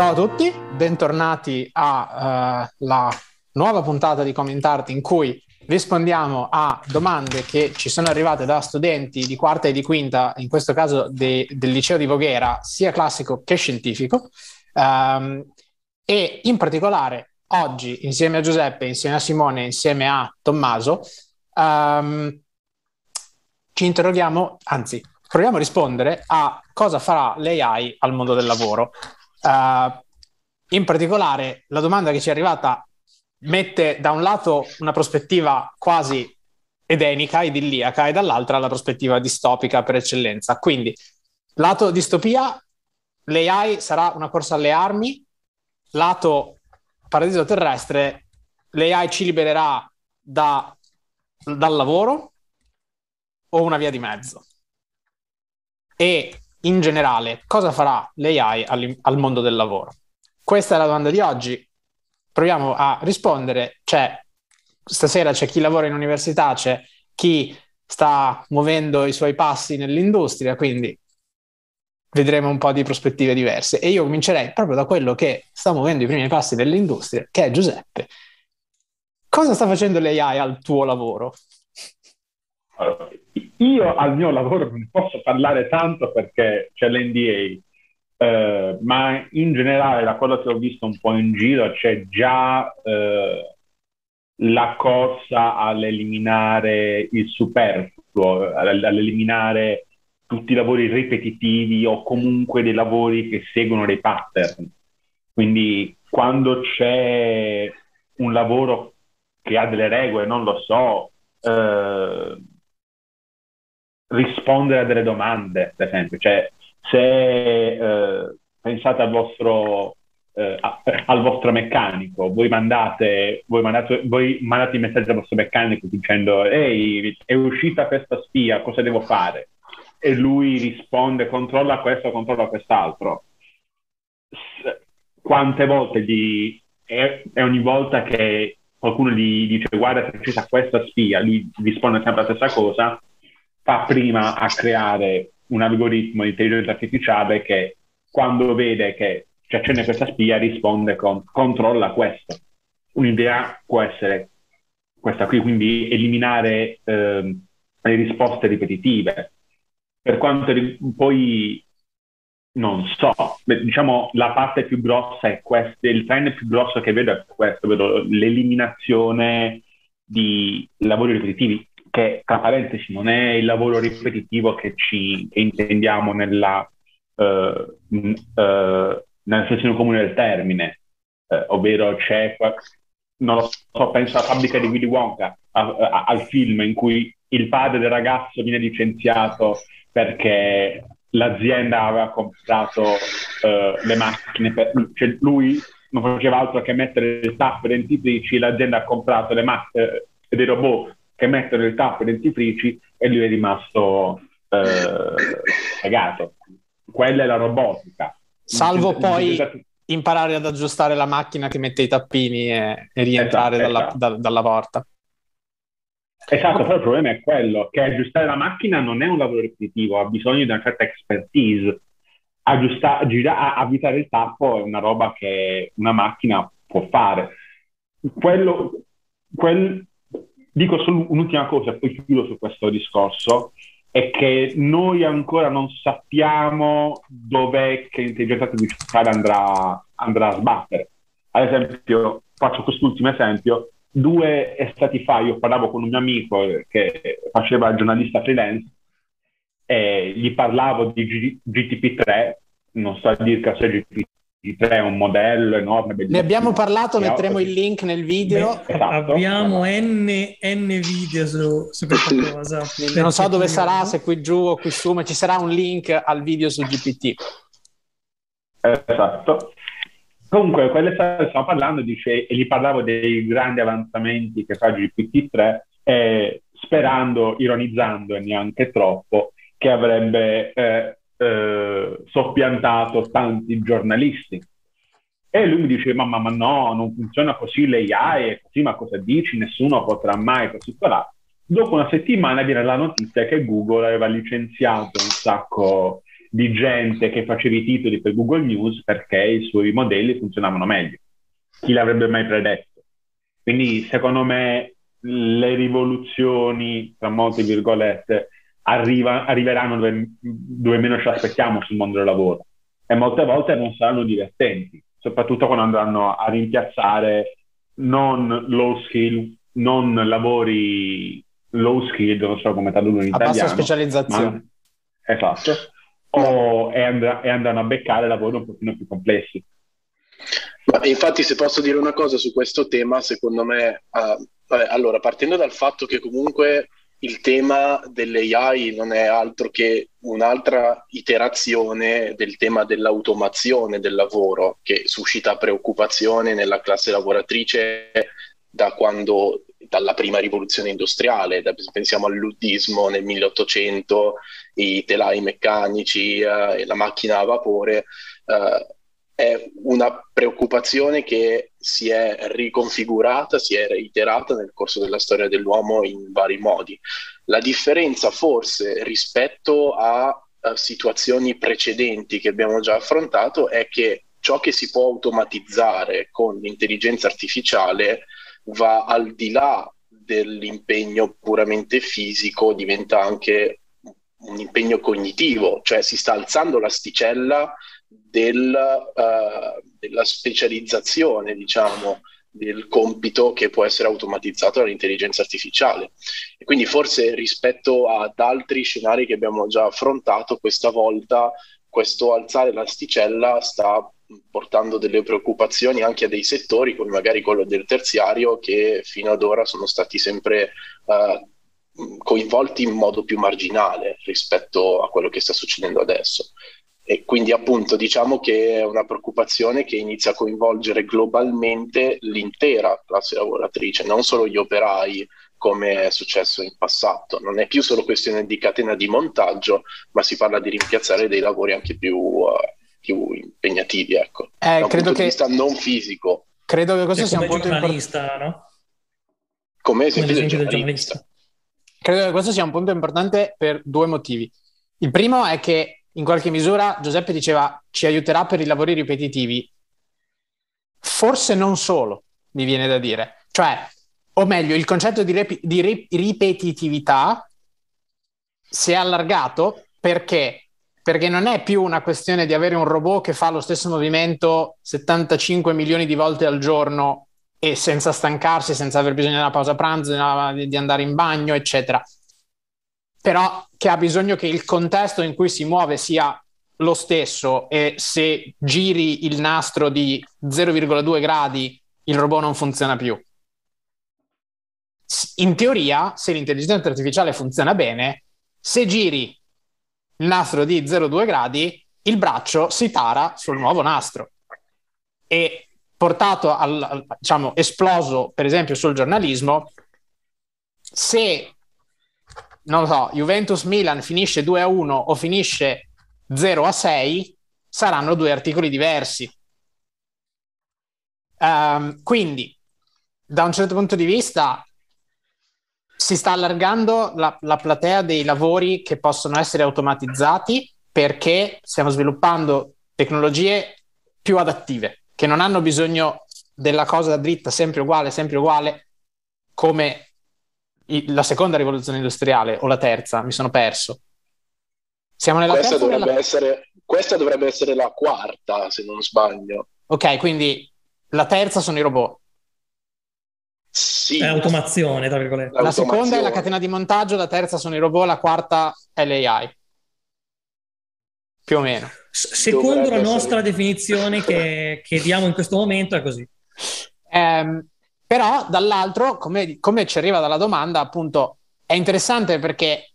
Ciao a tutti, bentornati alla uh, nuova puntata di Comment in cui rispondiamo a domande che ci sono arrivate da studenti di quarta e di quinta, in questo caso de- del liceo di Voghera, sia classico che scientifico. Um, e in particolare oggi, insieme a Giuseppe, insieme a Simone, insieme a Tommaso, um, ci interroghiamo, anzi, proviamo a rispondere a cosa farà l'AI al mondo del lavoro. Uh, in particolare, la domanda che ci è arrivata mette da un lato una prospettiva quasi edenica, idilliaca, e dall'altra la prospettiva distopica per eccellenza. Quindi, lato distopia, l'AI sarà una corsa alle armi, lato paradiso terrestre, l'AI ci libererà da, dal lavoro o una via di mezzo? E in generale, cosa farà l'AI al, al mondo del lavoro? Questa è la domanda di oggi proviamo a rispondere. C'è, stasera c'è chi lavora in università, c'è chi sta muovendo i suoi passi nell'industria, quindi vedremo un po' di prospettive diverse. E io comincerei proprio da quello che sta muovendo i primi passi nell'industria, che è Giuseppe. Cosa sta facendo l'AI al tuo lavoro? Io al mio lavoro non posso parlare tanto perché c'è l'NDA, eh, ma in generale da quello che ho visto un po' in giro c'è già eh, la corsa all'eliminare il superfluo, all'eliminare tutti i lavori ripetitivi o comunque dei lavori che seguono dei pattern. Quindi quando c'è un lavoro che ha delle regole, non lo so, eh, rispondere a delle domande, ad esempio, cioè se eh, pensate al vostro, eh, al vostro meccanico, voi mandate, voi, mandate, voi mandate il messaggio al vostro meccanico dicendo ehi, è uscita questa spia, cosa devo fare? E lui risponde controlla questo, controlla quest'altro. Quante volte gli, è, è ogni volta che qualcuno gli dice guarda è uscita questa spia, lui risponde sempre la stessa cosa, fa prima a creare un algoritmo di intelligenza artificiale che quando vede che cioè, c'è questa spia risponde con controlla questo. Un'idea può essere questa qui, quindi eliminare eh, le risposte ripetitive. Per quanto ri- poi non so, diciamo la parte più grossa è questa, il trend più grosso che vedo è questo, vedo l'eliminazione di lavori ripetitivi che tra parentesi non è il lavoro ripetitivo che, ci, che intendiamo nella, uh, uh, nella sezione comune del termine, uh, ovvero c'è, non lo so, penso alla fabbrica di Willy Wonka, a, a, al film in cui il padre del ragazzo viene licenziato perché l'azienda aveva comprato le macchine, per, cioè lui non faceva altro che mettere il tappo dentifrici, l'azienda ha comprato le macchine, dei robot che mettono il tappo dentifrici e lui è rimasto eh, pagato. Quella è la robotica. Salvo poi imparare ad aggiustare la macchina che mette i tappini e, e rientrare esatto, dalla, esatto. Da, dalla porta. Esatto, però il problema è quello che aggiustare la macchina non è un lavoro ripetitivo, ha bisogno di una certa expertise. Aggiustare, gira, avvitare il tappo è una roba che una macchina può fare. Quello, quel, dico solo un'ultima cosa, poi chiudo su questo discorso, è che noi ancora non sappiamo dov'è che l'intelligenza artificiale andrà, andrà a sbattere. Ad esempio, faccio quest'ultimo esempio, due estati fa io parlavo con un mio amico che faceva giornalista freelance e gli parlavo di G- GTP3, non so a dire se è GTP3 è un modello enorme. Ne abbiamo parlato, metteremo il link nel video. Beh, esatto, abbiamo N, N, video su, su questa cosa. non so dove sarà, se qui giù o qui su, ma ci sarà un link al video su GPT. Esatto. Comunque, quello che stiamo parlando, dice, e gli parlavo dei grandi avanzamenti che fa GPT-3, eh, sperando, ironizzando e neanche troppo, che avrebbe eh, eh, soppiantato tanti giornalisti. E lui mi dice, mamma, ma no, non funziona così, l'AI è così, ma cosa dici? Nessuno potrà mai così là. Dopo una settimana viene la notizia che Google aveva licenziato un sacco di gente che faceva i titoli per Google News perché i suoi modelli funzionavano meglio. Chi l'avrebbe mai predetto? Quindi secondo me le rivoluzioni, tra molte virgolette, arriva, arriveranno dove, dove meno ci aspettiamo sul mondo del lavoro e molte volte non saranno divertenti, soprattutto quando andranno a rimpiazzare non low skill, non lavori low skill, non so come tradurlo in a italiano. bassa specializzazione. Ma, esatto. O, e, andrà, e andranno a beccare lavori un pochino più complessi. Ma infatti, se posso dire una cosa su questo tema, secondo me, uh, vabbè, allora, partendo dal fatto che comunque il tema dell'AI non è altro che un'altra iterazione del tema dell'automazione del lavoro che suscita preoccupazione nella classe lavoratrice da quando, dalla prima rivoluzione industriale, da, pensiamo al luddismo nel 1800, i telai meccanici eh, e la macchina a vapore, eh, è una preoccupazione che si è riconfigurata, si è reiterata nel corso della storia dell'uomo in vari modi. La differenza forse rispetto a, a situazioni precedenti che abbiamo già affrontato è che ciò che si può automatizzare con l'intelligenza artificiale va al di là dell'impegno puramente fisico, diventa anche un impegno cognitivo, cioè si sta alzando l'asticella del, uh, della specializzazione, diciamo, del compito che può essere automatizzato dall'intelligenza artificiale. E quindi forse rispetto ad altri scenari che abbiamo già affrontato, questa volta questo alzare l'asticella sta portando delle preoccupazioni anche a dei settori come magari quello del terziario che fino ad ora sono stati sempre uh, coinvolti in modo più marginale rispetto a quello che sta succedendo adesso. E quindi appunto diciamo che è una preoccupazione che inizia a coinvolgere globalmente l'intera classe lavoratrice, non solo gli operai come è successo in passato. Non è più solo questione di catena di montaggio, ma si parla di rimpiazzare dei lavori anche più, uh, più impegnativi, ecco. Eh, da un credo punto che, di vista non fisico. Credo che questo Cioè, sia un punto importante. giornalista, no? Come Come esempio del l'esempio del giornalista. giornalista. Credo che questo sia un punto importante per due motivi. Il primo è che in qualche misura Giuseppe diceva ci aiuterà per i lavori ripetitivi. Forse non solo, mi viene da dire. Cioè, o meglio, il concetto di, rep- di ri- ripetitività si è allargato perché? Perché non è più una questione di avere un robot che fa lo stesso movimento 75 milioni di volte al giorno e senza stancarsi, senza aver bisogno della pausa pranzo, di andare in bagno, eccetera. Però che ha bisogno che il contesto in cui si muove sia lo stesso e se giri il nastro di 0,2 gradi il robot non funziona più. In teoria, se l'intelligenza artificiale funziona bene, se giri il nastro di 0,2 gradi, il braccio si para sul nuovo nastro. E portato al diciamo, esploso, per esempio, sul giornalismo, se non lo so, Juventus-Milan finisce 2 a 1 o finisce 0 a 6, saranno due articoli diversi. Um, quindi, da un certo punto di vista, si sta allargando la, la, platea dei lavori che possono essere automatizzati perché stiamo sviluppando tecnologie più adattive, che non hanno bisogno della cosa dritta sempre uguale, sempre uguale, come la seconda rivoluzione industriale o la terza, mi sono perso. Siamo nella questa terza dovrebbe, nella... essere, questa dovrebbe essere la quarta, se non sbaglio. Ok, quindi la terza sono i robot. Sì. È automazione, tra virgolette. La seconda è la catena di montaggio, la terza sono i robot, la quarta è l'AI. Più o meno. S- secondo Dovrebbe la nostra essere. definizione che, che diamo in questo momento è così. Ehm, però dall'altro, come, come, ci arriva dalla domanda, appunto, è interessante perché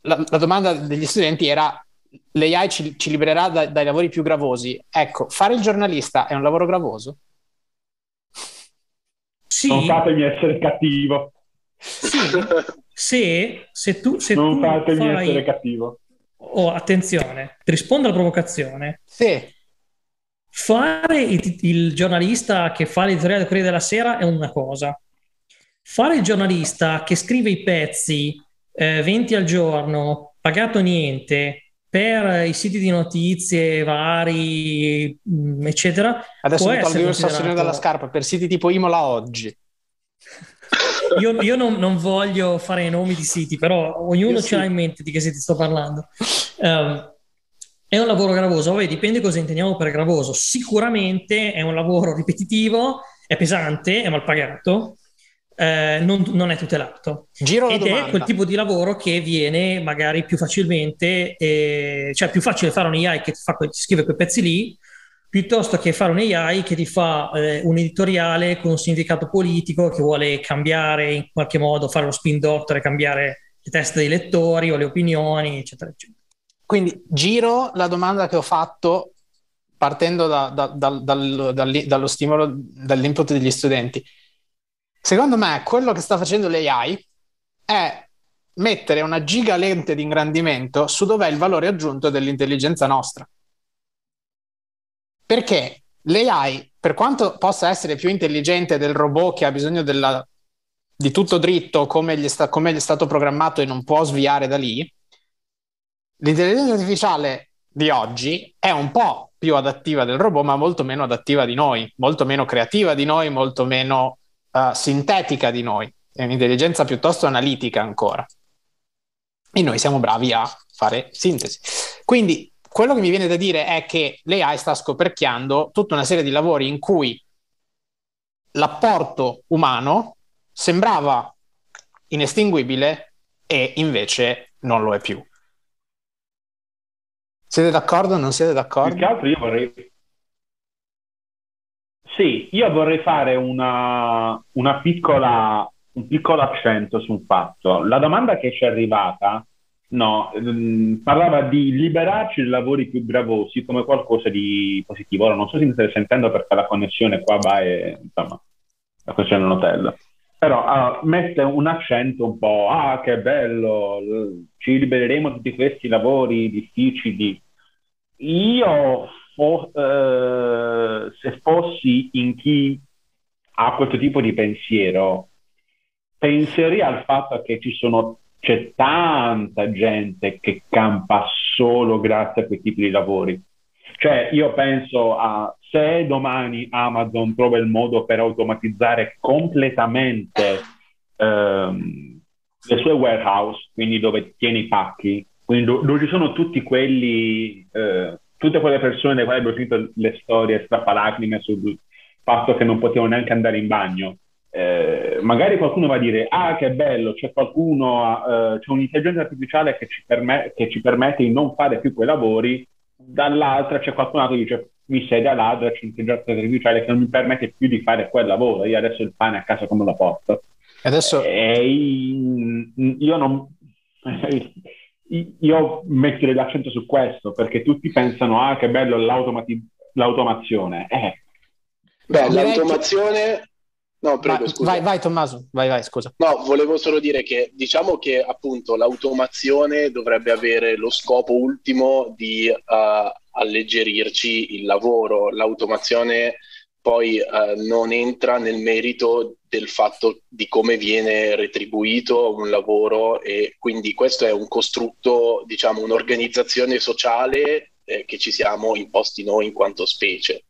la, la domanda degli studenti era l'AI ci, ci libererà da, dai lavori più gravosi. Ecco, fare il giornalista è un lavoro gravoso? Sì, Non fatemi essere cattivo. sì. Se, se tu, se non tu fatemi fai... essere cattivo. Oh, attenzione, rispondo alla provocazione. Sì. Fare il, il giornalista che fa l'editoriale del Corriere della Sera è una cosa. Fare il giornalista che scrive i pezzi eh, 20 al giorno, pagato niente, per i siti di notizie vari, mm, eccetera. Adesso mi tolgo il sassolino dalla scarpa per siti tipo Imola oggi. Io, io non, non, voglio fare nomi di siti, però ognuno io ce l'ha in mente di che siti sto parlando. Um, è un lavoro gravoso, Vabbè, dipende cosa intendiamo per gravoso. Sicuramente è un lavoro ripetitivo, è pesante, è mal pagato, eh, non, non, è tutelato. Giro Ed domanda. è quel tipo di lavoro che viene magari più facilmente, eh, cioè più facile fare un AI che ti, fa, ti scrive quei pezzi lì, piuttosto che fare un AI che ti fa eh, un editoriale con un significato politico che vuole cambiare in qualche modo, fare lo spin doctor, cambiare le teste dei lettori o le opinioni, eccetera, eccetera. Quindi giro la domanda che ho fatto partendo da, da, da, dal, dallo stimolo, dall'input degli studenti. Secondo me, quello che sta facendo l'AI è mettere una giga lente di ingrandimento su dov'è il valore aggiunto dell'intelligenza nostra. Perché l'AI, per quanto possa essere più intelligente del robot che ha bisogno della, di tutto dritto come gli, sta, come gli è stato programmato e non può sviare da lì, l'intelligenza artificiale di oggi è un po' più adattiva del robot, ma molto meno adattiva di noi, molto meno creativa di noi, molto meno uh, sintetica di noi, è un'intelligenza piuttosto analitica ancora. E noi siamo bravi a fare sintesi. Quindi quello che mi viene da dire è che l'AI sta scoperchiando tutta una serie di lavori in cui l'apporto umano sembrava inestinguibile e invece non lo è più. Siete d'accordo o non siete d'accordo? Più che altro io vorrei, sì, io vorrei fare una, una piccola, un piccolo accento su un fatto. La domanda che ci è arrivata no, ehm, parlava di liberarci dai lavori più gravosi come qualcosa di positivo. Ora non so se mi state sentendo perché la connessione qua va e insomma, la questione è un hotel. Però uh, mette un accento un po', ah che bello, ci libereremo di questi lavori difficili. Io fo- eh, se fossi in chi ha questo tipo di pensiero, penserei al fatto che ci sono, c'è tanta gente che campa solo grazie a quei tipi di lavori. Cioè, io penso a se domani Amazon trova il modo per automatizzare completamente ehm, le sue warehouse, quindi dove tiene i pacchi, quindi dove ci sono tutti quelli eh, tutte quelle persone le quali abbiamo sentito le storie strappalacrime sul fatto che non potevano neanche andare in bagno, eh, magari qualcuno va a dire ah che bello, c'è qualcuno, eh, c'è un'intelligenza artificiale che ci, perme- che ci, permette di non fare più quei lavori, dall'altra c'è qualcun altro che dice mi sei da ladra, c'è un'intelligenza artificiale che non mi permette più di fare quel lavoro, io adesso il pane a casa come lo porto. Adesso... E io non io metterei l'accento su questo perché tutti pensano ah che bello l'automati- l'automazione eh. beh l'automazione No, prego, scusa. Vai, vai Tommaso, vai, vai, scusa. No, volevo solo dire che diciamo che appunto l'automazione dovrebbe avere lo scopo ultimo di uh, alleggerirci il lavoro. L'automazione poi uh, non entra nel merito del fatto di come viene retribuito un lavoro e quindi questo è un costrutto, diciamo, un'organizzazione sociale eh, che ci siamo imposti noi in quanto specie.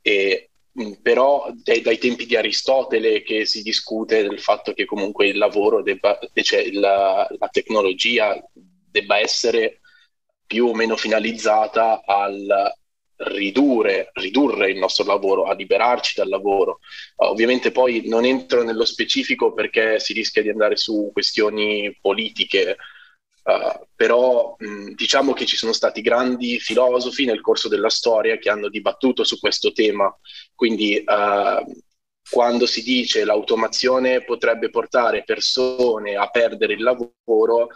E, però è dai tempi di Aristotele che si discute del fatto che comunque il lavoro debba, cioè la, la tecnologia debba essere più o meno finalizzata al ridurre, ridurre il nostro lavoro, a liberarci dal lavoro. Uh, ovviamente poi non entro nello specifico perché si rischia di andare su questioni politiche, uh, però mh, diciamo che ci sono stati grandi filosofi nel corso della storia che hanno dibattuto su questo tema, quindi uh, quando si dice l'automazione potrebbe portare persone a perdere il lavoro,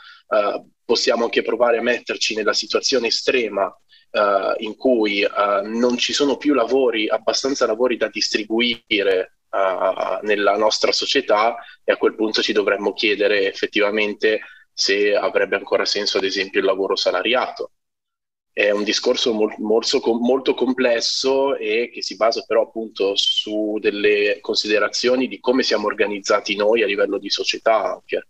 possiamo anche provare a metterci nella situazione estrema uh, in cui uh, non ci sono più lavori, abbastanza lavori da distribuire uh, nella nostra società e a quel punto ci dovremmo chiedere effettivamente se avrebbe ancora senso ad esempio il lavoro salariato. È un discorso mol- molto, molto complesso e che si basa però appunto su delle considerazioni di come siamo organizzati noi a livello di società anche.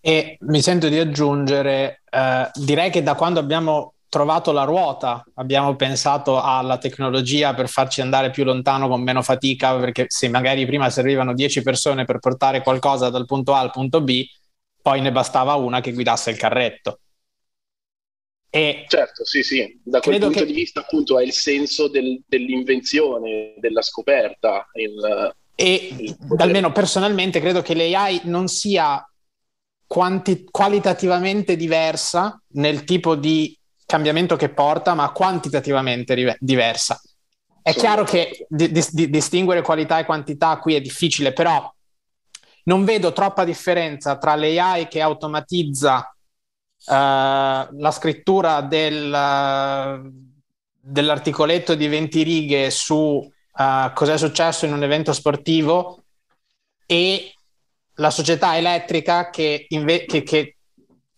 E mi sento di aggiungere, eh, direi che da quando abbiamo trovato la ruota, abbiamo pensato alla tecnologia per farci andare più lontano con meno fatica, perché se magari prima servivano 10 persone per portare qualcosa dal punto A al punto B, poi ne bastava una che guidasse il carretto. E certo, sì, sì, da quel punto che... di vista appunto è il senso del, dell'invenzione, della scoperta. Il, e il almeno personalmente credo che l'AI non sia quanti- qualitativamente diversa nel tipo di cambiamento che porta, ma quantitativamente rive- diversa. È Sono chiaro che di- di- distinguere qualità e quantità qui è difficile, però non vedo troppa differenza tra l'AI che automatizza uh, la scrittura del, dell'articoletto di 20 righe su uh, cos'è successo in un evento sportivo e la società elettrica che, inve- che, che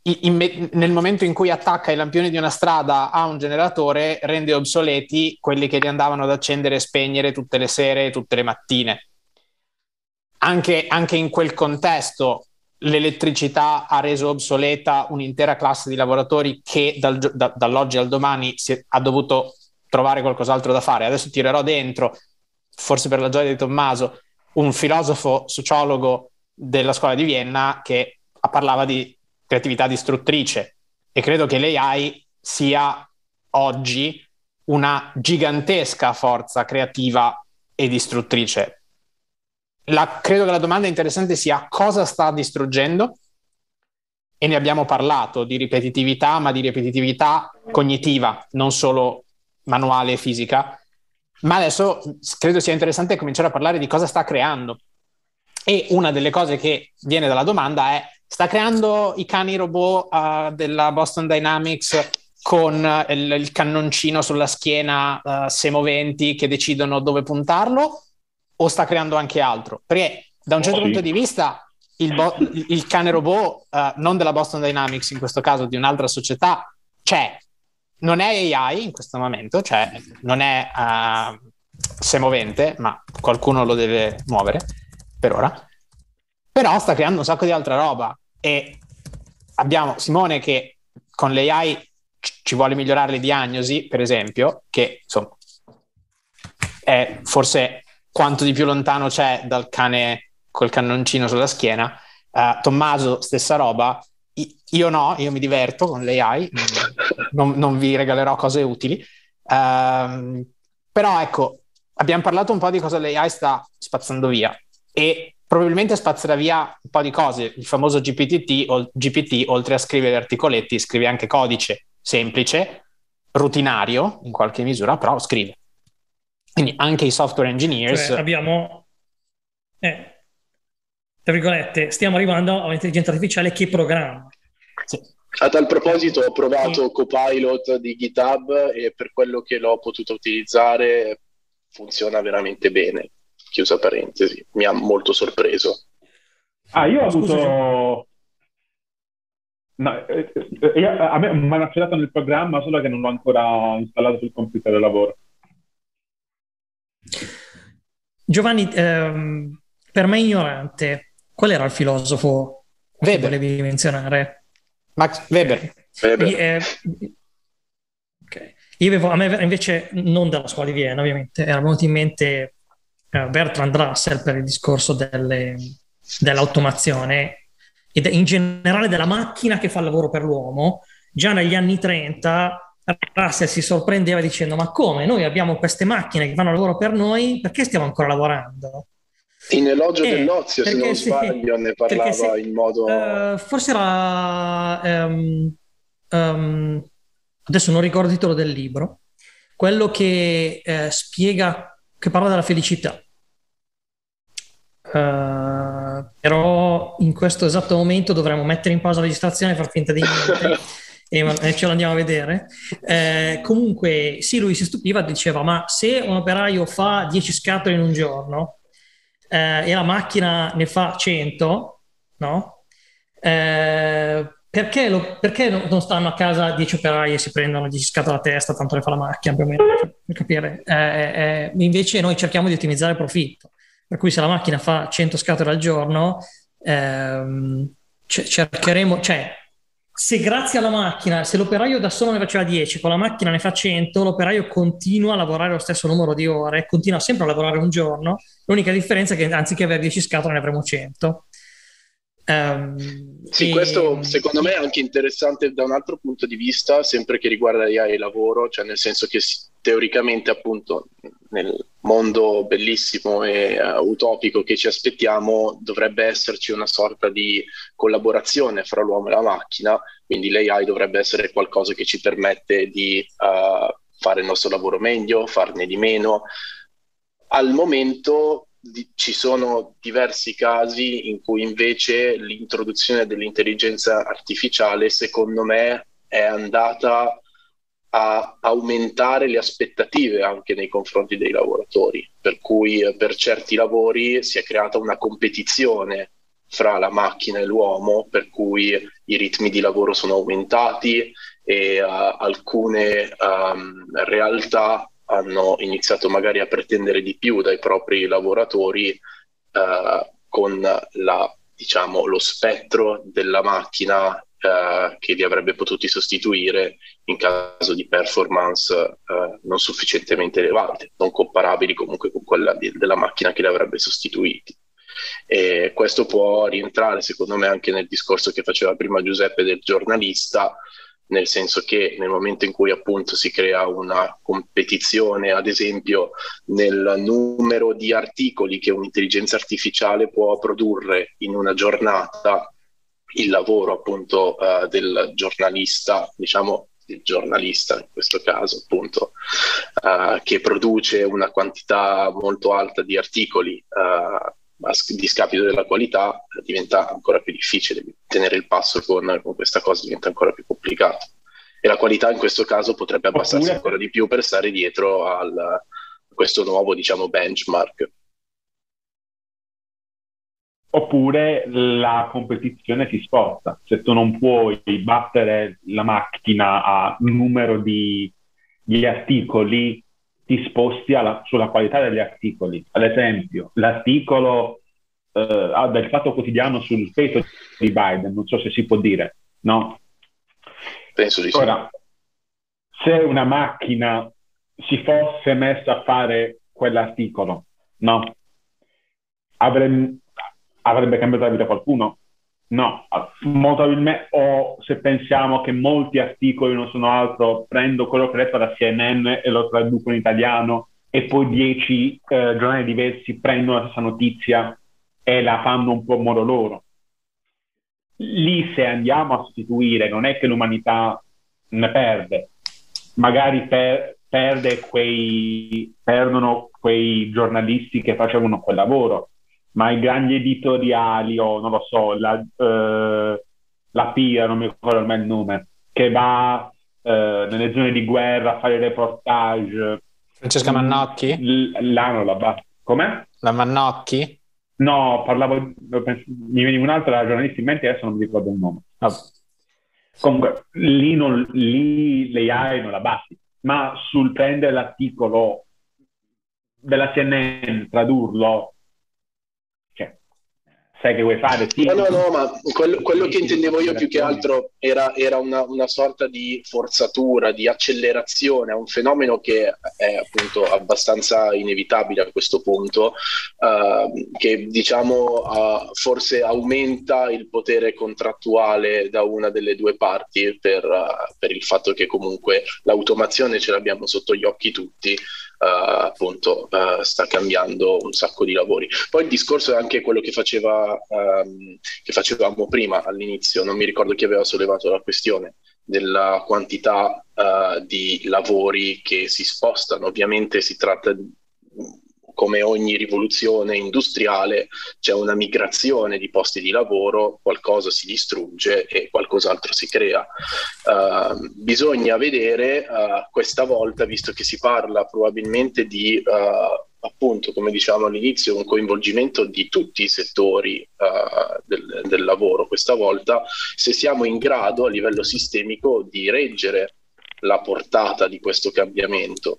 in, nel momento in cui attacca i lampioni di una strada a un generatore rende obsoleti quelli che li andavano ad accendere e spegnere tutte le sere e tutte le mattine. Anche, anche in quel contesto l'elettricità ha reso obsoleta un'intera classe di lavoratori che dal, da, dall'oggi al domani è, ha dovuto trovare qualcos'altro da fare. Adesso tirerò dentro, forse per la gioia di Tommaso, un filosofo sociologo della scuola di Vienna che parlava di creatività distruttrice e credo che l'AI sia oggi una gigantesca forza creativa e distruttrice. La, credo che la domanda interessante sia cosa sta distruggendo e ne abbiamo parlato di ripetitività, ma di ripetitività cognitiva, non solo manuale e fisica. Ma adesso credo sia interessante cominciare a parlare di cosa sta creando. E una delle cose che viene dalla domanda è, sta creando i cani robot uh, della Boston Dynamics con uh, il, il, cannoncino sulla schiena uh, semoventi che decidono dove puntarlo o sta creando anche altro? Perché da un certo oh, punto sì. di vista il, bo- il cane robot, uh, non della Boston Dynamics in questo caso, di un'altra società, c'è. Non è AI in questo momento, cioè non è uh, semovente, ma qualcuno lo deve muovere per ora. Però sta creando un sacco di altra roba e abbiamo Simone che con l'AI ci vuole migliorare le diagnosi, per esempio, che insomma è forse quanto di più lontano c'è dal cane col cannoncino sulla schiena. Uh, Tommaso, stessa roba. I- io no, io mi diverto con l'AI, non, non vi regalerò cose utili. Uh, però ecco, abbiamo parlato un po' di cosa l'AI sta spazzando via e probabilmente spazzerà via un po' di cose. Il famoso GPT, o GPT oltre a scrivere articoletti, scrive anche codice semplice, rutinario in qualche misura, però scrive. Quindi anche i software engineers... Cioè abbiamo... Eh, tra virgolette, stiamo arrivando a un'intelligenza artificiale che programma. Sì. A tal proposito ho provato sì. Copilot di GitHub e per quello che l'ho potuto utilizzare funziona veramente bene. Chiusa parentesi, mi ha molto sorpreso. Ah, io ho avuto... No, eh, eh, io, a me mi hanno accettato nel programma, solo che non l'ho ancora installato sul computer del lavoro. Giovanni, ehm, per me ignorante, qual era il filosofo Weber. che volevi menzionare? Max Weber. Weber. E, eh, okay. Io avevo, a me invece, non dalla scuola di Vienna ovviamente, era venuto in mente eh, Bertrand Russell per il discorso delle, dell'automazione e in generale della macchina che fa il lavoro per l'uomo. Già negli anni 30 Russell si sorprendeva dicendo ma come? Noi abbiamo queste macchine che fanno lavoro per noi perché stiamo ancora lavorando? In elogio eh, dell'ozio se non sbaglio ne parlava se, in modo uh, forse era um, um, adesso non ricordo il titolo del libro quello che eh, spiega che parla della felicità. Uh, però in questo esatto momento dovremmo mettere in pausa la registrazione e far finta di niente e ce l'andiamo a vedere. Eh, comunque, sì, lui si stupiva, diceva: Ma se un operaio fa 10 scatole in un giorno eh, e la macchina ne fa 100, no? Eh, perché, lo, perché, non stanno a casa 10 operai e si prendono 10 scatole a testa, tanto le fa la macchina più o meno, per capire? Eh, eh, invece noi cerchiamo di ottimizzare il profitto. Per cui se la macchina fa 100 scatole al giorno, ehm, cercheremo, cioè se grazie alla macchina, se l'operaio da solo ne faceva 10, con la macchina ne fa 100, l'operaio continua a lavorare lo stesso numero di ore, continua sempre a lavorare un giorno, l'unica differenza è che anziché avere 10 scatole ne avremo 100. Um, sì, e... questo secondo me è anche interessante da un altro punto di vista, sempre che riguarda AI e lavoro, cioè nel senso che teoricamente appunto nel mondo bellissimo e uh, utopico che ci aspettiamo dovrebbe esserci una sorta di collaborazione fra l'uomo e la macchina, quindi l'AI dovrebbe essere qualcosa che ci permette di uh, fare il nostro lavoro meglio, farne di meno. Al momento di, ci sono diversi casi in cui invece l'introduzione dell'intelligenza artificiale, secondo me, è andata a aumentare le aspettative anche nei confronti dei lavoratori, per cui eh, per certi lavori si è creata una competizione fra la macchina e l'uomo, per cui i ritmi di lavoro sono aumentati e uh, alcune um, realtà hanno iniziato magari a pretendere di più dai propri lavoratori uh, con la, diciamo, lo spettro della macchina eh, che li avrebbe potuti sostituire in caso di performance eh, non sufficientemente elevate, non comparabili comunque con quella di, della macchina che li avrebbe sostituiti. E questo può rientrare secondo me anche nel discorso che faceva prima Giuseppe del giornalista, nel senso che nel momento in cui appunto si crea una competizione, ad esempio nel numero di articoli che un'intelligenza artificiale può produrre in una giornata, il lavoro appunto uh, del giornalista, diciamo il giornalista in questo caso appunto, uh, che produce una quantità molto alta di articoli uh, a discapito della qualità, diventa ancora più difficile tenere il passo con, con, questa cosa, diventa ancora più complicato. E la qualità in questo caso potrebbe abbassarsi ancora di più per stare dietro al, a questo nuovo diciamo benchmark oppure la competizione si sposta. Se tu non puoi battere la macchina a numero di, di articoli, ti sposti alla, sulla qualità degli articoli. Ad esempio, l'articolo eh, del Fatto Quotidiano sul peso di Biden, non so se si può dire, no? Penso di sì. Ora, se una macchina si fosse messa a fare quell'articolo, no? Avremmo avrebbe cambiato la vita a qualcuno? No, molto probabilmente, o se pensiamo che molti articoli non sono altro, prendo quello che ho letto da CNN e lo traduco in italiano e poi dieci eh, giornali diversi prendono la stessa notizia e la fanno un po' a modo loro. Lì se andiamo a sostituire, non è che l'umanità ne perde, magari per, perde quei, perdono quei giornalisti che facevano quel lavoro, ma i grandi editoriali o non lo so, la, eh, la PIA, non mi ricordo ormai il nome, che va eh, nelle zone di guerra a fare reportage. Francesca Mannocchi? L- là non la va. Com'è? La Mannocchi? No, parlavo, mi veniva un'altra giornalista in mente, adesso non mi ricordo il nome. Oh. Comunque, lì, non, lì l'AI non la basti, ma sul prendere l'articolo della CNN, tradurlo sai che vuoi fare. Sì. No, no, no, ma quello, quello che intendevo io più che altro era, era una, una, sorta di forzatura, di accelerazione a un fenomeno che è appunto abbastanza inevitabile a questo punto, uh, che diciamo uh, forse aumenta il potere contrattuale da una delle due parti per, uh, per il fatto che comunque l'automazione ce l'abbiamo sotto gli occhi tutti. Uh, appunto uh, sta cambiando un sacco di lavori. Poi il discorso è anche quello che, faceva, um, che facevamo prima all'inizio, non mi ricordo chi aveva sollevato la questione della quantità uh, di lavori che si spostano. Ovviamente si tratta di come ogni rivoluzione industriale c'è una migrazione di posti di lavoro, qualcosa si distrugge e qualcos'altro si crea. Uh, bisogna vedere uh, questa volta, visto che si parla probabilmente di uh, appunto, come diciamo all'inizio, un coinvolgimento di tutti i settori uh, del, del, lavoro questa volta, se siamo in grado a livello sistemico di reggere la portata di questo cambiamento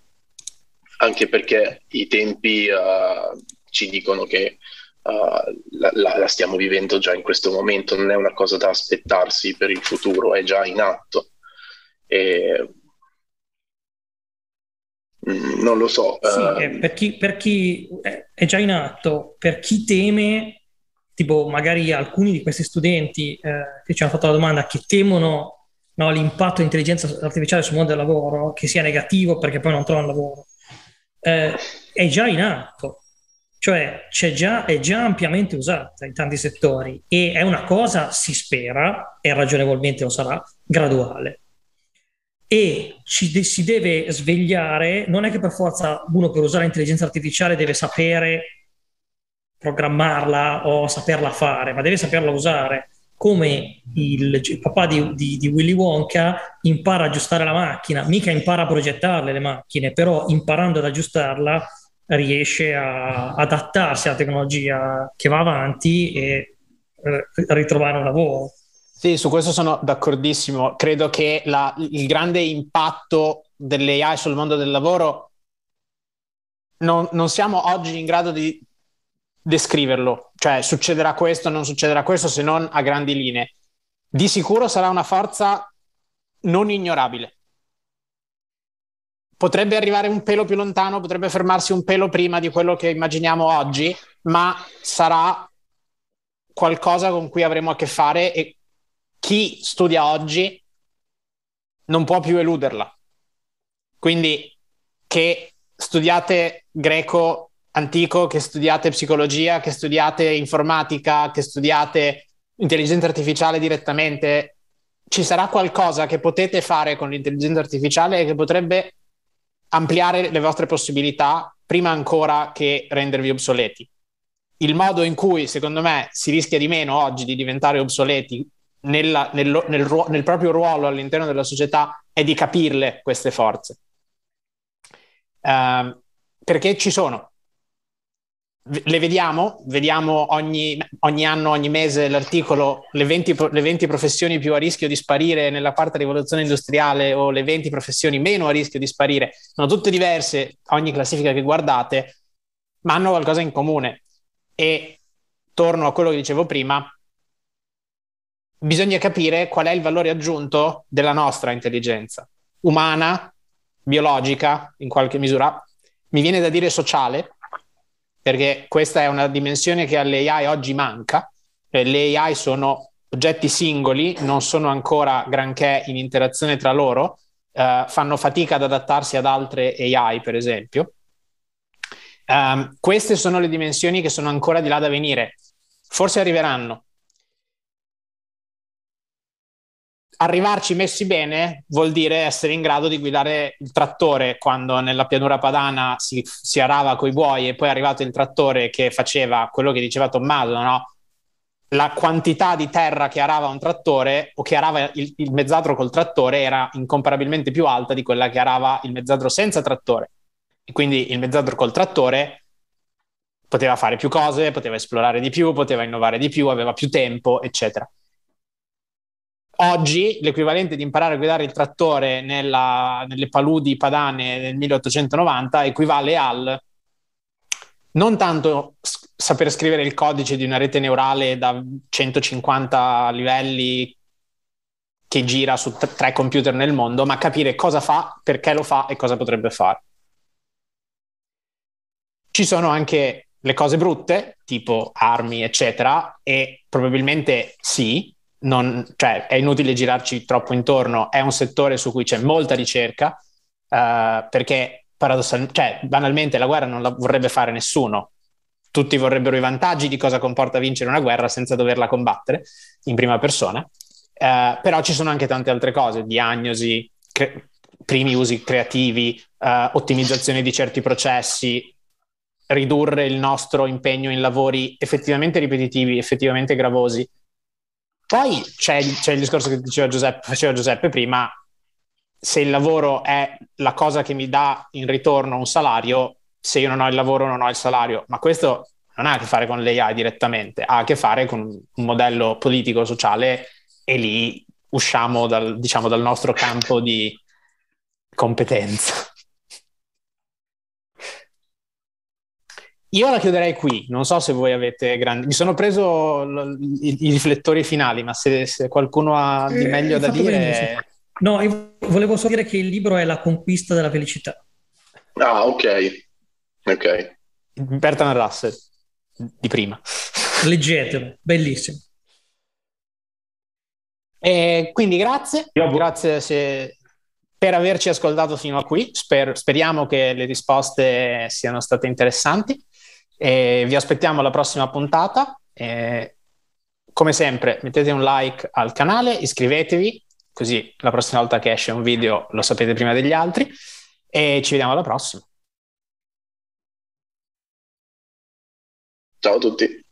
anche perché i tempi uh, ci dicono che uh, la, la, la, stiamo vivendo già in questo momento, non è una cosa da aspettarsi per il futuro, è già in atto. E, mm, non lo so. Sì, uh, per, chi, per chi è già in atto, per chi teme, tipo magari alcuni di questi studenti eh, che ci hanno fatto la domanda, che temono no, l'impatto dell'intelligenza artificiale sul mondo del lavoro, che sia negativo perché poi non trovano lavoro, eh, è già in atto cioè già, è già ampiamente usata in tanti settori e è una cosa, si spera, e ragionevolmente lo sarà, graduale. E ci, si deve svegliare, non è che per forza uno per usare l'intelligenza artificiale deve sapere programmarla o saperla fare, ma deve saperla usare come il, il papà di, di, di, Willy Wonka impara a aggiustare la macchina, mica impara a progettarle le macchine, però imparando ad aggiustarla riesce a adattarsi alla tecnologia che va avanti e eh, ritrovare un lavoro. Sì, su questo sono d'accordissimo. Credo che la, il grande impatto dell'AI sul mondo del lavoro non, non siamo oggi in grado di descriverlo, cioè succederà questo, non succederà questo, se non a grandi linee. Di sicuro sarà una forza non ignorabile potrebbe arrivare un pelo più lontano, potrebbe fermarsi un pelo prima di quello che immaginiamo oggi, ma sarà qualcosa con cui avremo a che fare e chi studia oggi non può più eluderla. Quindi che studiate greco antico, che studiate psicologia, che studiate informatica, che studiate intelligenza artificiale direttamente, ci sarà qualcosa che potete fare con l'intelligenza artificiale che potrebbe ampliare le vostre possibilità prima ancora che rendervi obsoleti. Il modo in cui, secondo me, si rischia di meno oggi di diventare obsoleti nella, nel, nel, nel, proprio ruolo all'interno della società è di capirle queste forze. Uh, perché ci sono, le vediamo, vediamo ogni, ogni, anno, ogni mese l'articolo, le 20, le 20, professioni più a rischio di sparire nella quarta rivoluzione industriale o le 20 professioni meno a rischio di sparire, sono tutte diverse, ogni classifica che guardate, ma hanno qualcosa in comune. E torno a quello che dicevo prima, bisogna capire qual è il valore aggiunto della nostra intelligenza, umana, biologica, in qualche misura, mi viene da dire sociale, perché questa è una dimensione che alle AI oggi manca. Eh, le AI sono oggetti singoli, non sono ancora granché in interazione tra loro, eh, fanno fatica ad adattarsi ad altre AI, per esempio. Um, queste sono le dimensioni che sono ancora di là da venire. Forse arriveranno, arrivarci messi bene vuol dire essere in grado di guidare il trattore quando nella pianura padana si, si arava coi buoi e poi è arrivato il trattore che faceva quello che diceva Tommaso, no? la quantità di terra che arava un trattore o che arava il, il mezzadro col trattore era incomparabilmente più alta di quella che arava il mezzadro senza trattore. E quindi il mezzadro col trattore poteva fare più cose, poteva esplorare di più, poteva innovare di più, aveva più tempo, eccetera. Oggi l'equivalente di imparare a guidare il trattore nella, nelle paludi padane del 1890 equivale al non tanto saper scrivere il codice di una rete neurale da 150 livelli che gira su t- tre computer nel mondo, ma capire cosa fa, perché lo fa e cosa potrebbe fare. Ci sono anche le cose brutte, tipo armi, eccetera, e probabilmente sì, non, cioè, è inutile girarci troppo intorno, è un settore su cui c'è molta ricerca, uh, perché paradossalmente, cioè, banalmente la guerra non la vorrebbe fare nessuno. Tutti vorrebbero i vantaggi di cosa comporta vincere una guerra senza doverla combattere in prima persona, uh, però ci sono anche tante altre cose, diagnosi, cre- primi usi creativi, uh, ottimizzazione di certi processi, ridurre il nostro impegno in lavori effettivamente ripetitivi, effettivamente gravosi, poi c'è, c'è il discorso che diceva Giuseppe, faceva Giuseppe prima, se il lavoro è la cosa che mi dà in ritorno un salario, se io non ho il lavoro non ho il salario, ma questo non ha a che fare con l'AI direttamente, ha a che fare con un modello politico, sociale e lì usciamo dal, diciamo, dal nostro campo di competenza. Io la chiuderei qui, non so se voi avete grandi... Mi sono preso l- i-, i, riflettori finali, ma se, se qualcuno ha di eh, meglio eh, da dire... Bene, No, io volevo solo dire che il libro è La conquista della felicità. Ah, ok. Ok. Bertrand Russell, di prima. Leggetelo, bellissimo. E quindi grazie, grazie se, per averci ascoltato fino a qui. Sper, speriamo che le risposte siano state interessanti. E vi aspettiamo alla prossima puntata. E, come sempre, mettete un like al canale, iscrivetevi, così la prossima volta che esce un video lo sapete prima degli altri. E ci vediamo alla prossima. Ciao a tutti.